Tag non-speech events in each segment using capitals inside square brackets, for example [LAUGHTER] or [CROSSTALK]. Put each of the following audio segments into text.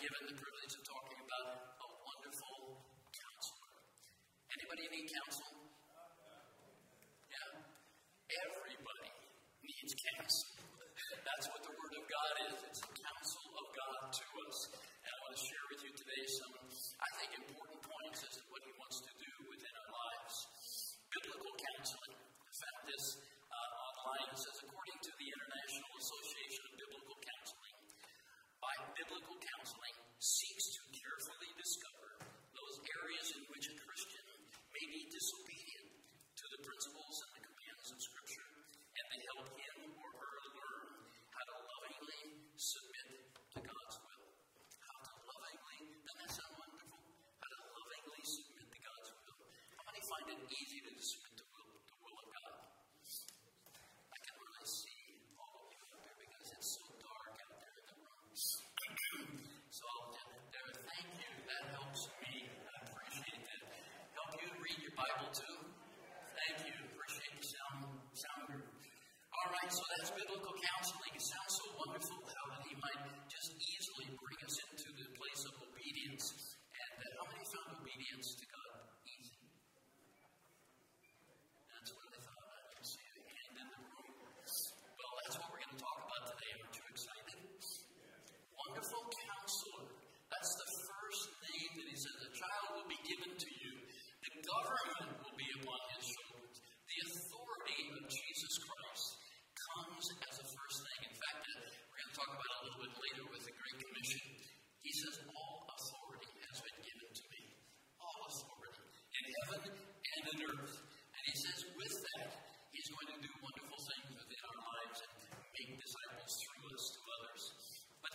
given the so that's biblical counseling. It sounds so wonderful how that he might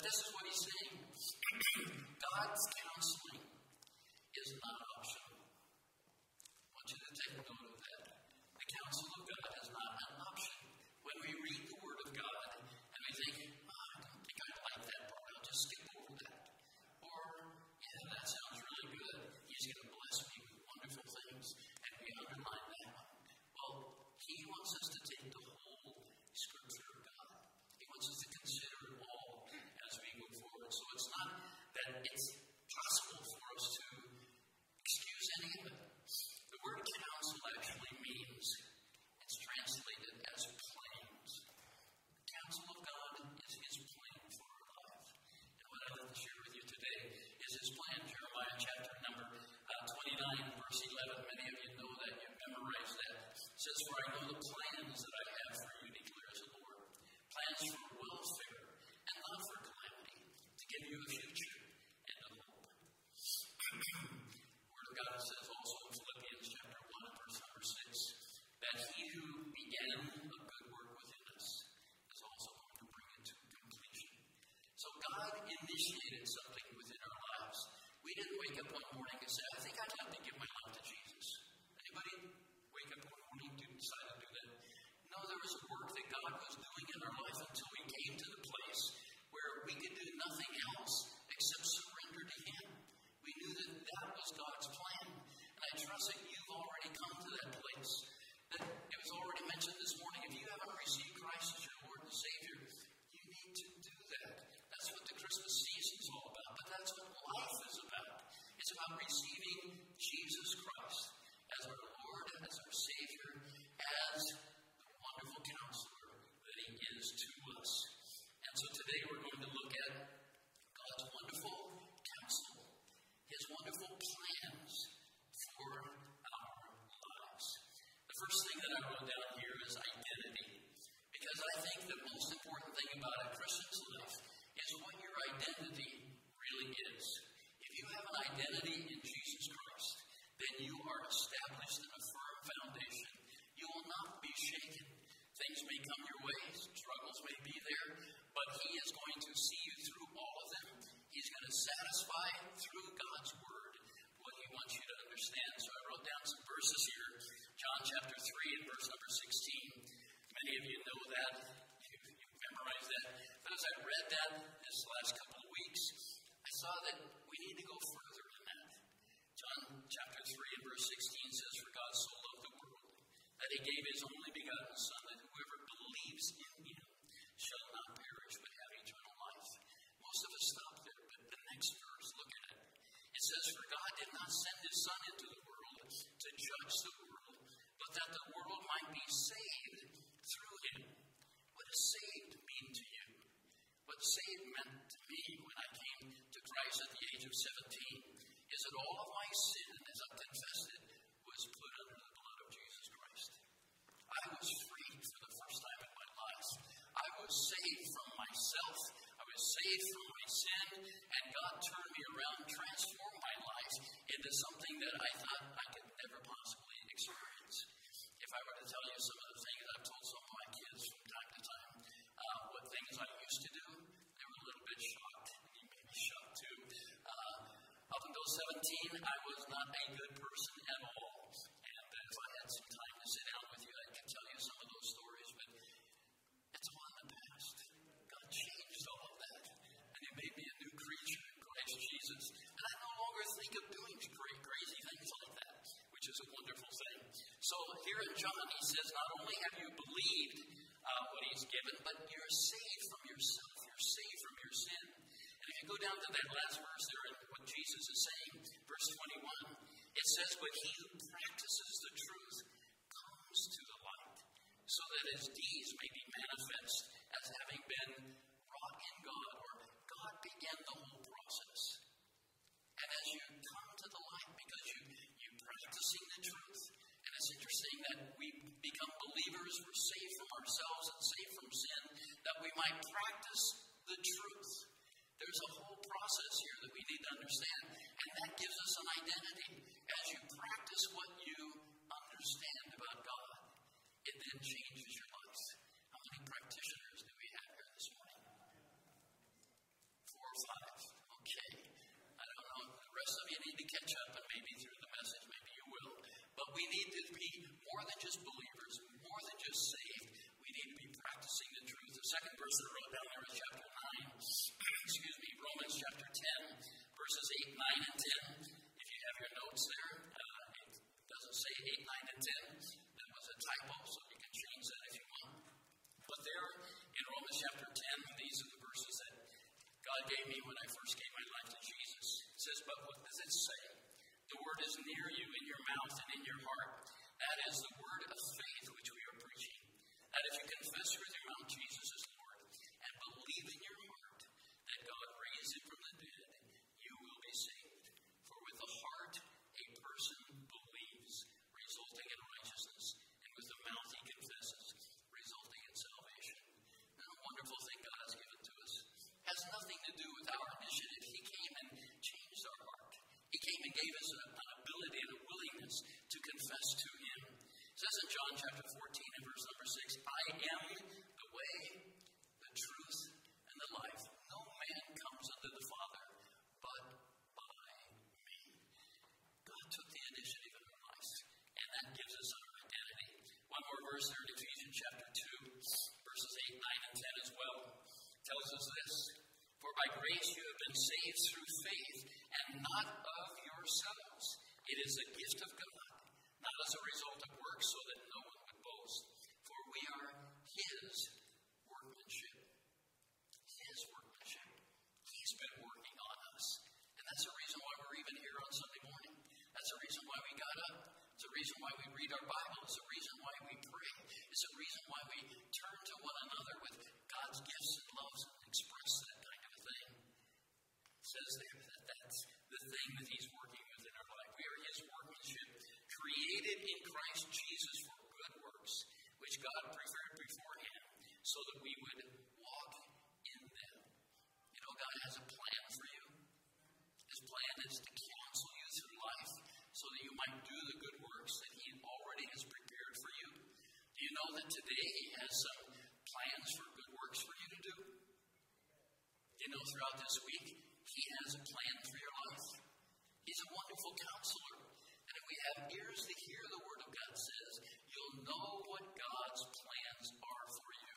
this is what he's saying [CLEARS THROAT] God's counsel it's Issues may come your way, struggles may be there, but He is going to see you through all of them. He's going to satisfy through God's Word what He wants you to understand. So I wrote down some verses here John chapter 3 and verse number 16. Many of you know that. you you've memorized that. But as I read that this last couple of weeks, I saw that we need to go further than that. John chapter 3 and verse 16 says, For God so loved the world that He gave His did not send his Son into the world to judge the world, but that the world might be saved through him. What does saved mean to you? What saved meant to me when I came to Christ at the age of 17 is that all of my sin, as I've confessed it, was put under the blood of Jesus Christ. I was freed for the first time in my life. I was saved from myself. I was saved from my sin, and God turned me around, life into something that I thought I could never possibly experience. If I were to tell you some of the things I've told some of my kids from time to time, uh, what things I used to do, they were a little bit shocked. You may be shocked too. Uh, up until 17, I was not a good person at all. And uh, if I had some time to sit down with you, I could tell you some of those stories, but it's all in the past. God changed all of that. And He made me a new creature in Christ Jesus. And I no longer think of doing great, crazy things like that, which is a wonderful thing. So here in John, he says, Not only have you believed uh, what He's given, but you're saved from yourself. You're saved from your sin. And if you go down to that last verse there, and what Jesus is saying, verse 21, it says, But he who practices the truth comes to the light, so that his deeds may be manifest as having been wrought in God, or God began the whole process. And as you come to the light because you, you're practicing the truth, and it's interesting that we become believers, we're saved from ourselves and saved from sin, that we might practice the truth. There's a whole process here that we need to understand, and that gives us an identity. As you practice what you understand about God, it then changes your life. How many practitioners do we have here this morning? Four or five. Okay. I don't know. The rest of you need to catch up, and maybe through the message, maybe you will. But we need to be more than just believers, more than just saved. We need to be practicing the second verse that wrote down there is chapter 9. Excuse me, Romans chapter 10, verses 8, 9, and 10. If you have your notes there, uh, it doesn't say 8, 9, and 10. That was a typo, so you can change that if you want. But there in Romans chapter 10, these are the verses that God gave me when I first gave my life to Jesus. It says, But what does it say? The word is near you, in your mouth and in your heart. That is the word of faith which we are preaching. That if you confess with your mouth Jesus is Lord and believe in your heart that God raised him from the dead, you will be saved. For with the heart a person believes, resulting in righteousness, and with the mouth he confesses, resulting in salvation. And a wonderful thing God has given to us has nothing to do with our initiative. He came and changed our heart. He came and gave us an ability and a willingness to confess to Him. It says in John chapter 14 and verse number 6, I am the way, the truth, and the life. No man comes unto the Father but by me. God took the initiative in our life, and that gives us our identity. One more verse there in Ephesians chapter 2, verses 8, 9, and 10 as well, tells us this For by grace you have been saved through faith, and not of yourselves. It is a gift of God, not as a result of works, so that no one would boast. For we are His workmanship. His workmanship. He's been working on us. And that's the reason why we're even here on Sunday morning. That's the reason why we got up. It's the reason why we read our Bible. It's the reason why we pray. It's the reason why we turn to one another with God's gifts and loves and express that kind of a thing. It says there that that's the thing that He's working with in our life. We are His workmanship, created in Christ Jesus for good works, which God prepared beforehand so that we would walk in them. You know, God has a plan for you. His plan is to counsel you through life so that you might do the good works that He already has prepared for you. Do you know that today He has some plans for good works for you to do? You know, throughout this week, He has a plan for your life. He's a wonderful counselor. Have ears to hear the Word of God says, you'll know what God's plans are for you.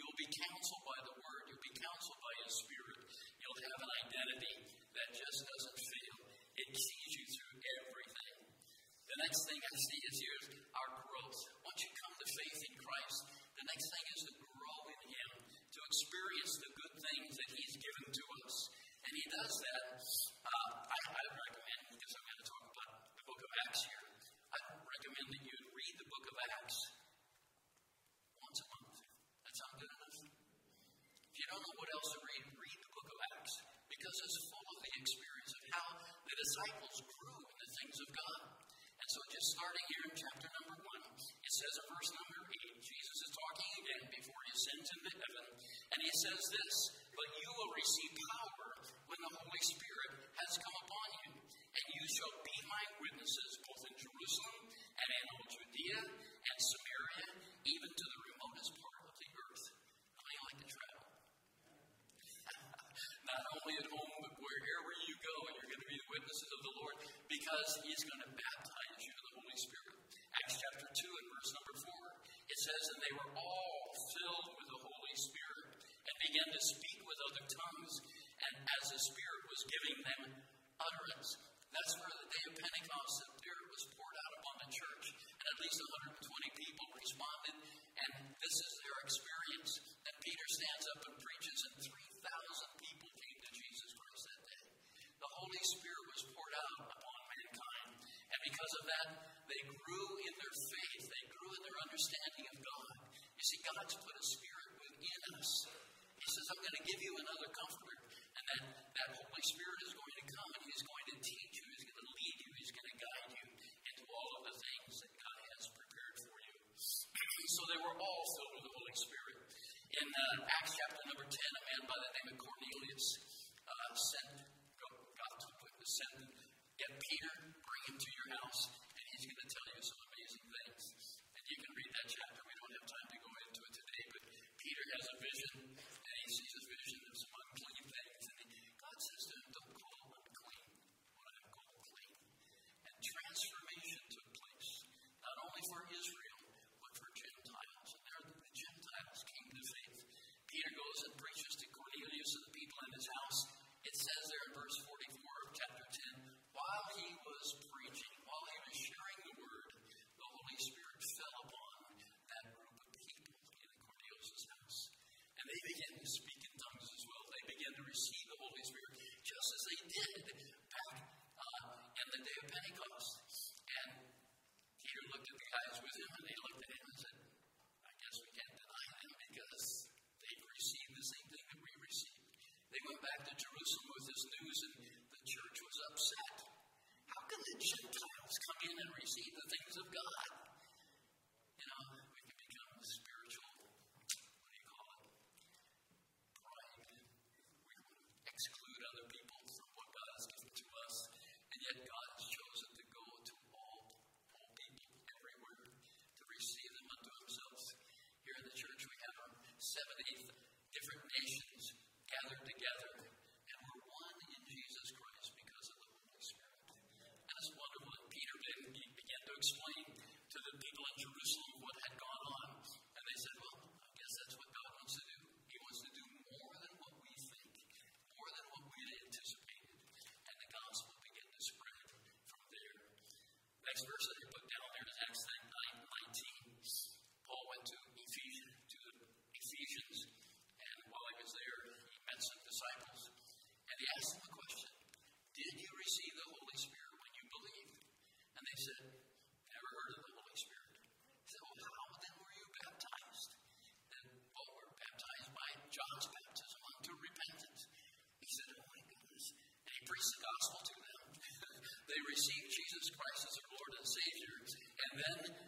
You'll be counseled by the Word. You'll be counseled by His Spirit. You'll have an identity that just doesn't fail. It sees you through everything. The next thing I see is here is our growth. Once you come to faith in Christ, the next thing is to grow in Him, to experience the good things that He's given to us. And He does that. don't know what else to read, read the book of Acts because it's full of the experience of how the disciples grew in the things of God. And so, just starting here in chapter number one, it says in verse number eight, Jesus is talking again before he ascends into heaven, and he says this But you will receive power when the Holy Spirit has come upon you, and you shall be my witnesses both in Jerusalem and in all Judea they received Jesus Christ as their Lord and Savior. And then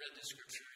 read the scripture.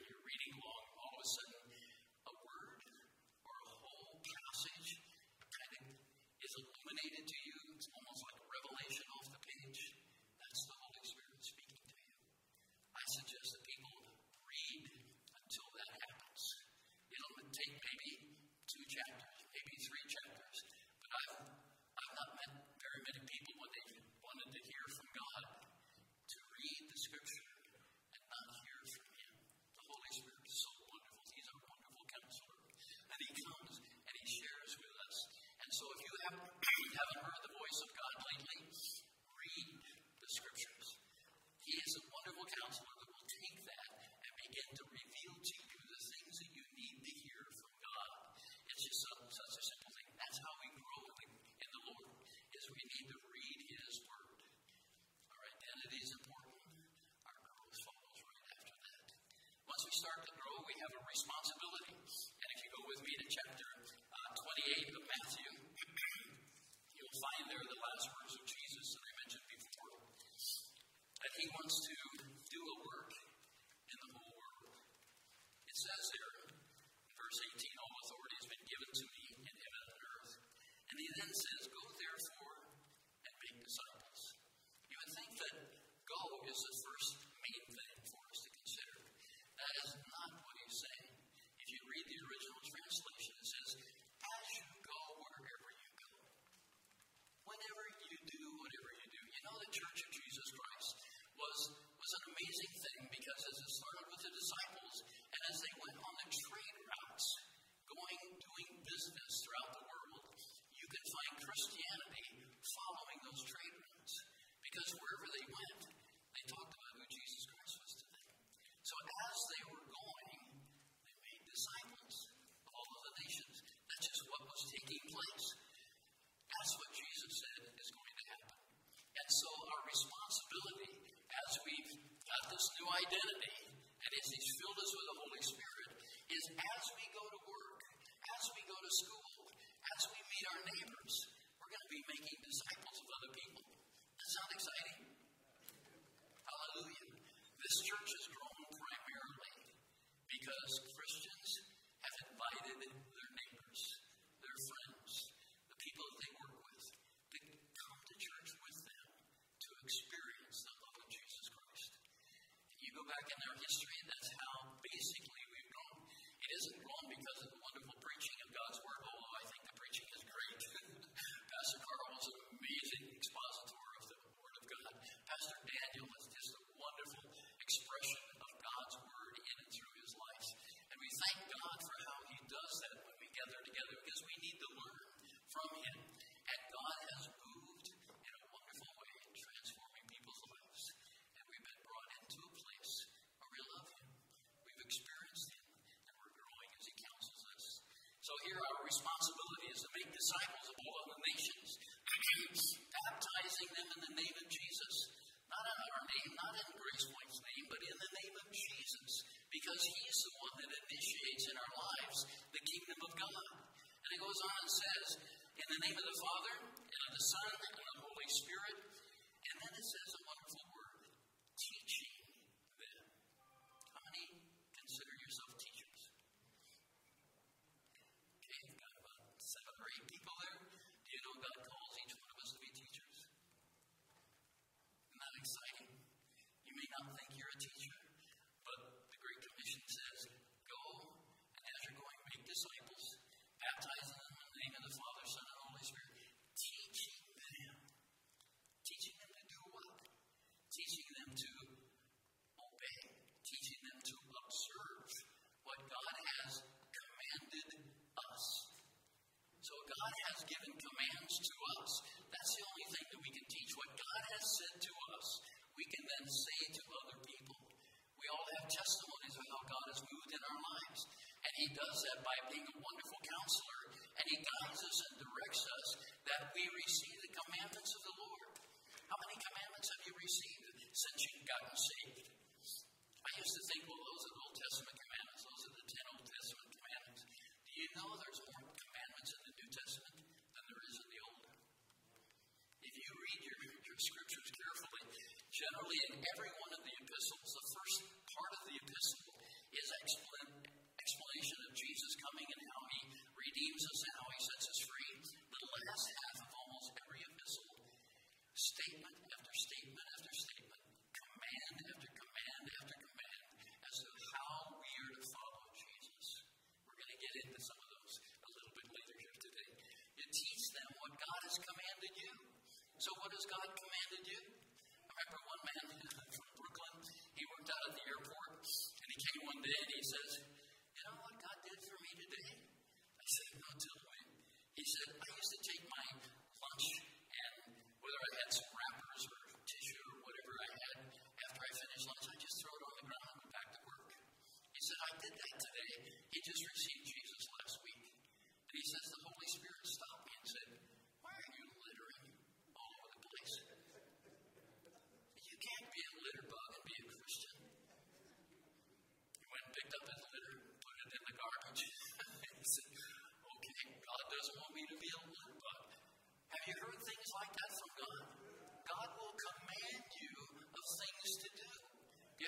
identity. name of the Father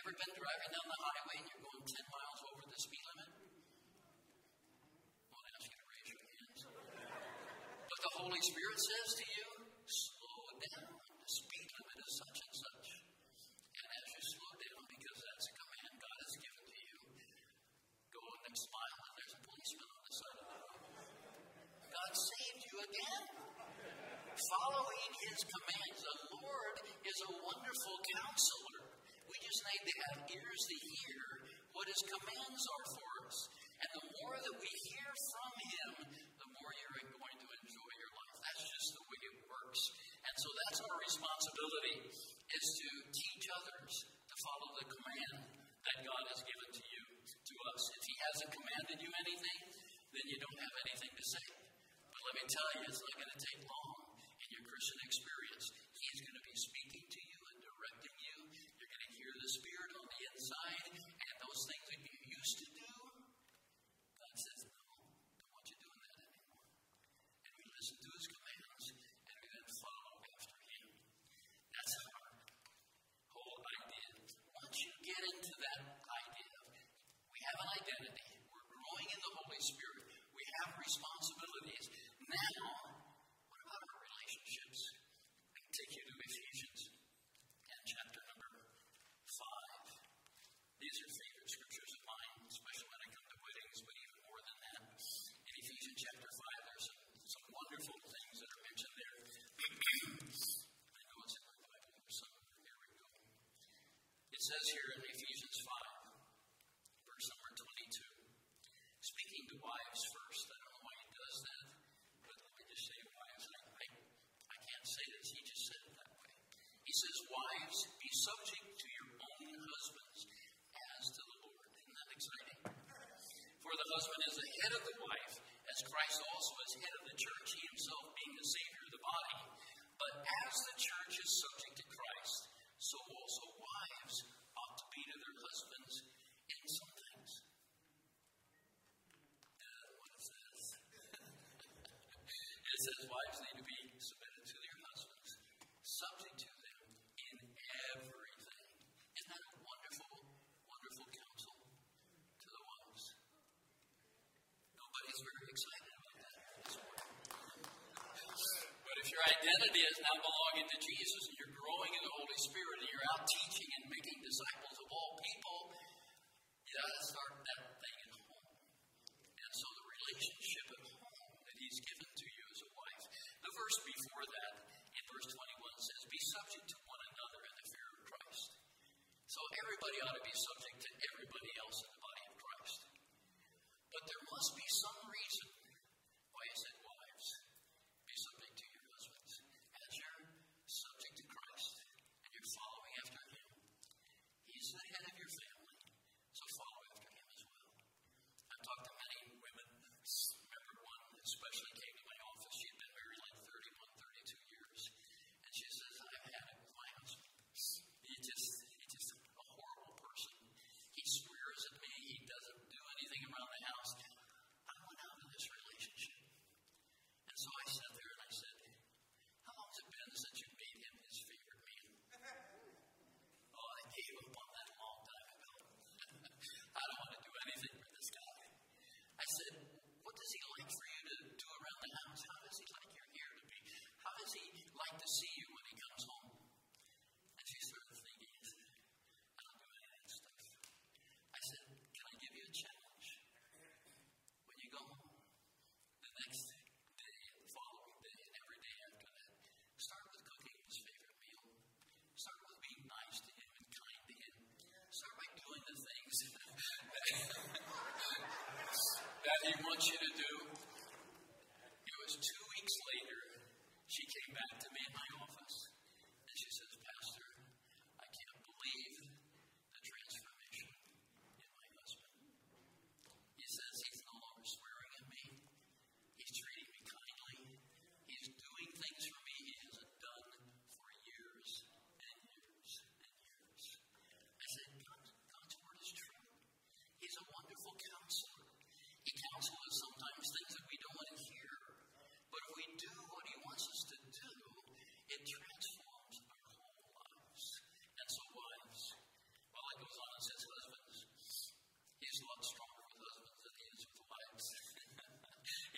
ever been driving down the highway and you're going 10 miles over the speed limit? I won't ask you to raise your hands. But the Holy Spirit says to you, slow down. The speed limit is such and such. And as you slow down, because that's a command God has given to you, go on next mile and there's a policeman on the side of the road. God saved you again. Following his commands, the Lord is a wonderful counselor. His name, they have ears to hear what his commands are for us. And the more that we hear from him, the more you're going to enjoy your life. That's just the way it works. And so that's our responsibility is to teach others to follow the command that God has given to you, to us. If he hasn't commanded you anything, then you don't have anything to say. But let me tell you, it's not going to take long in your Christian experience your identity is now belonging to Jesus, and you're growing in the Holy Spirit, and you're out teaching and making disciples of all people, you got to start that thing at home. And so the relationship at home that He's given to you as a wife. The verse before that, in verse 21, says, Be subject to one another in the fear of Christ. So everybody ought to be subject to everybody else in the body of Christ. But there must be some reason you to do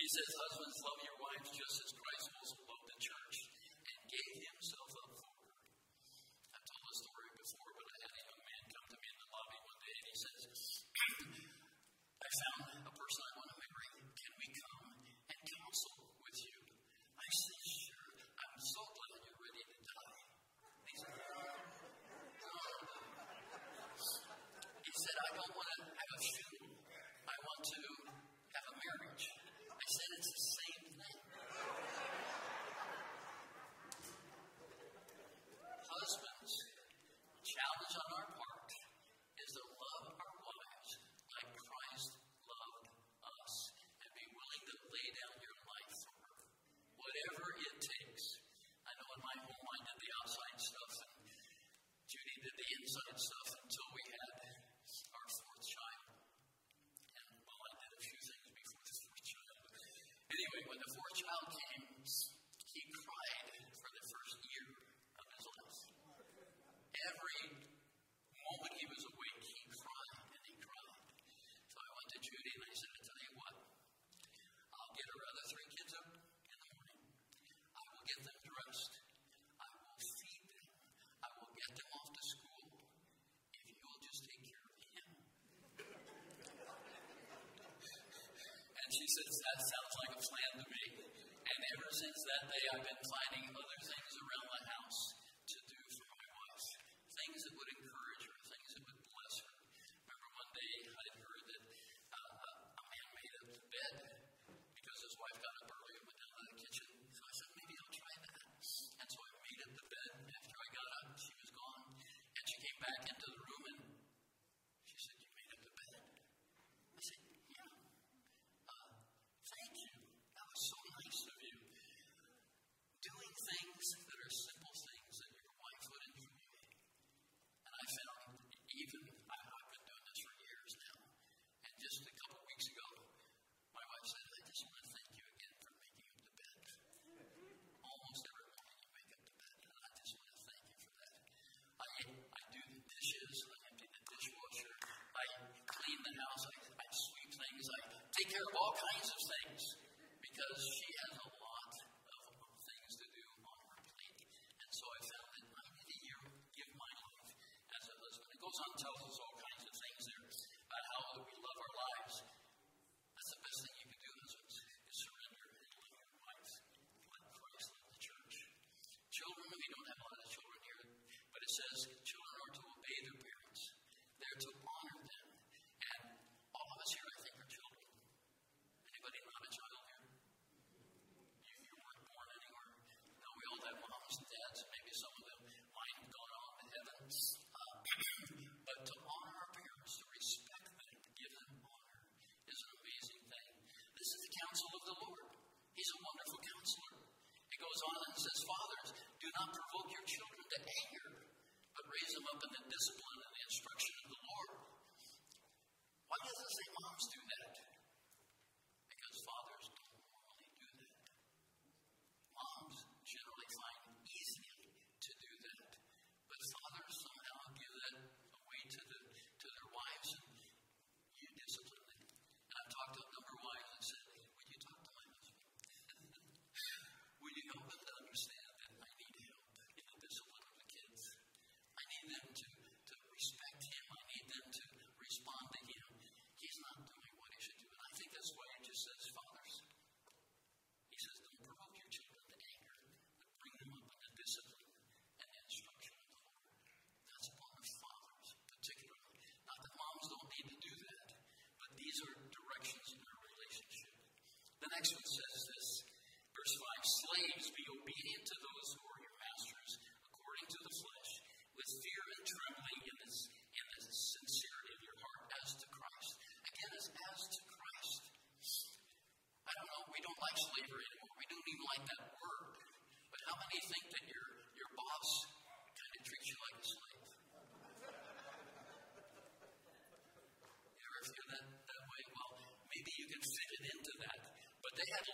says, I up and kinds of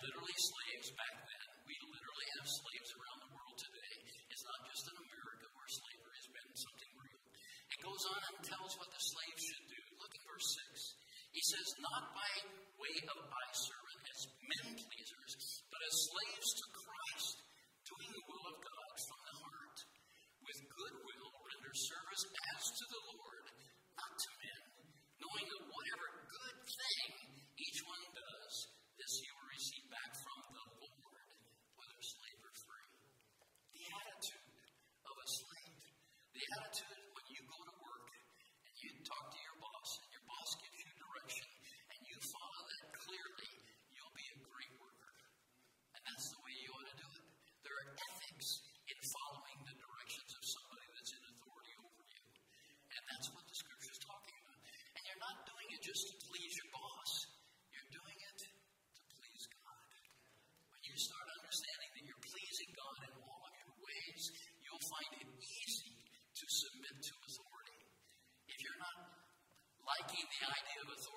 literally slaves back then. We literally have slaves around the world today. It's not just in America where slavery has been something real. It goes on and tells what the slaves should do. Look at verse 6. He says, Not by way of eye servant as men pleasers, but as slaves to Christ, doing the will of God from the heart. With good will render service as to the Lord, not to men, knowing that whatever good thing each one does, this he will receive back from the Lord, whether slave or free. The attitude of a slave, the attitude when you go to work and you talk to your boss, and your boss gives you direction, and you follow that clearly, you'll be a great worker. And that's the way you ought to do it. There are ethics in following the directions of somebody that's in authority over you. And that's what the scripture is talking about. And you're not doing it just to please your boss, you're doing it to please God. When you start understanding that you're pleasing God in all of your ways, you'll find it easy to submit to authority. If you're not liking the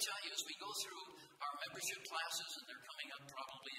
tell you, as we go through our membership classes, and they're coming up probably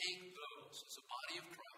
take those as a body of Christ.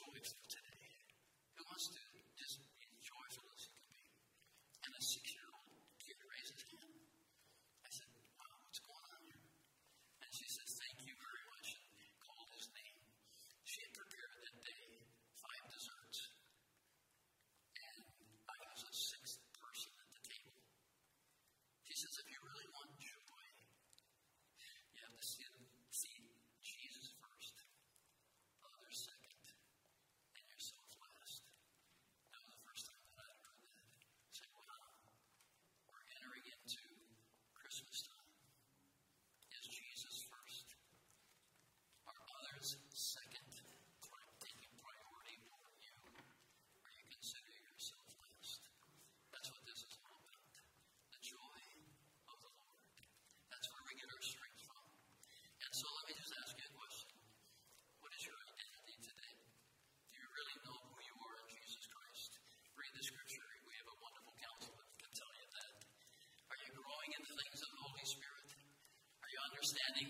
so exalted today. Who wants to Understanding.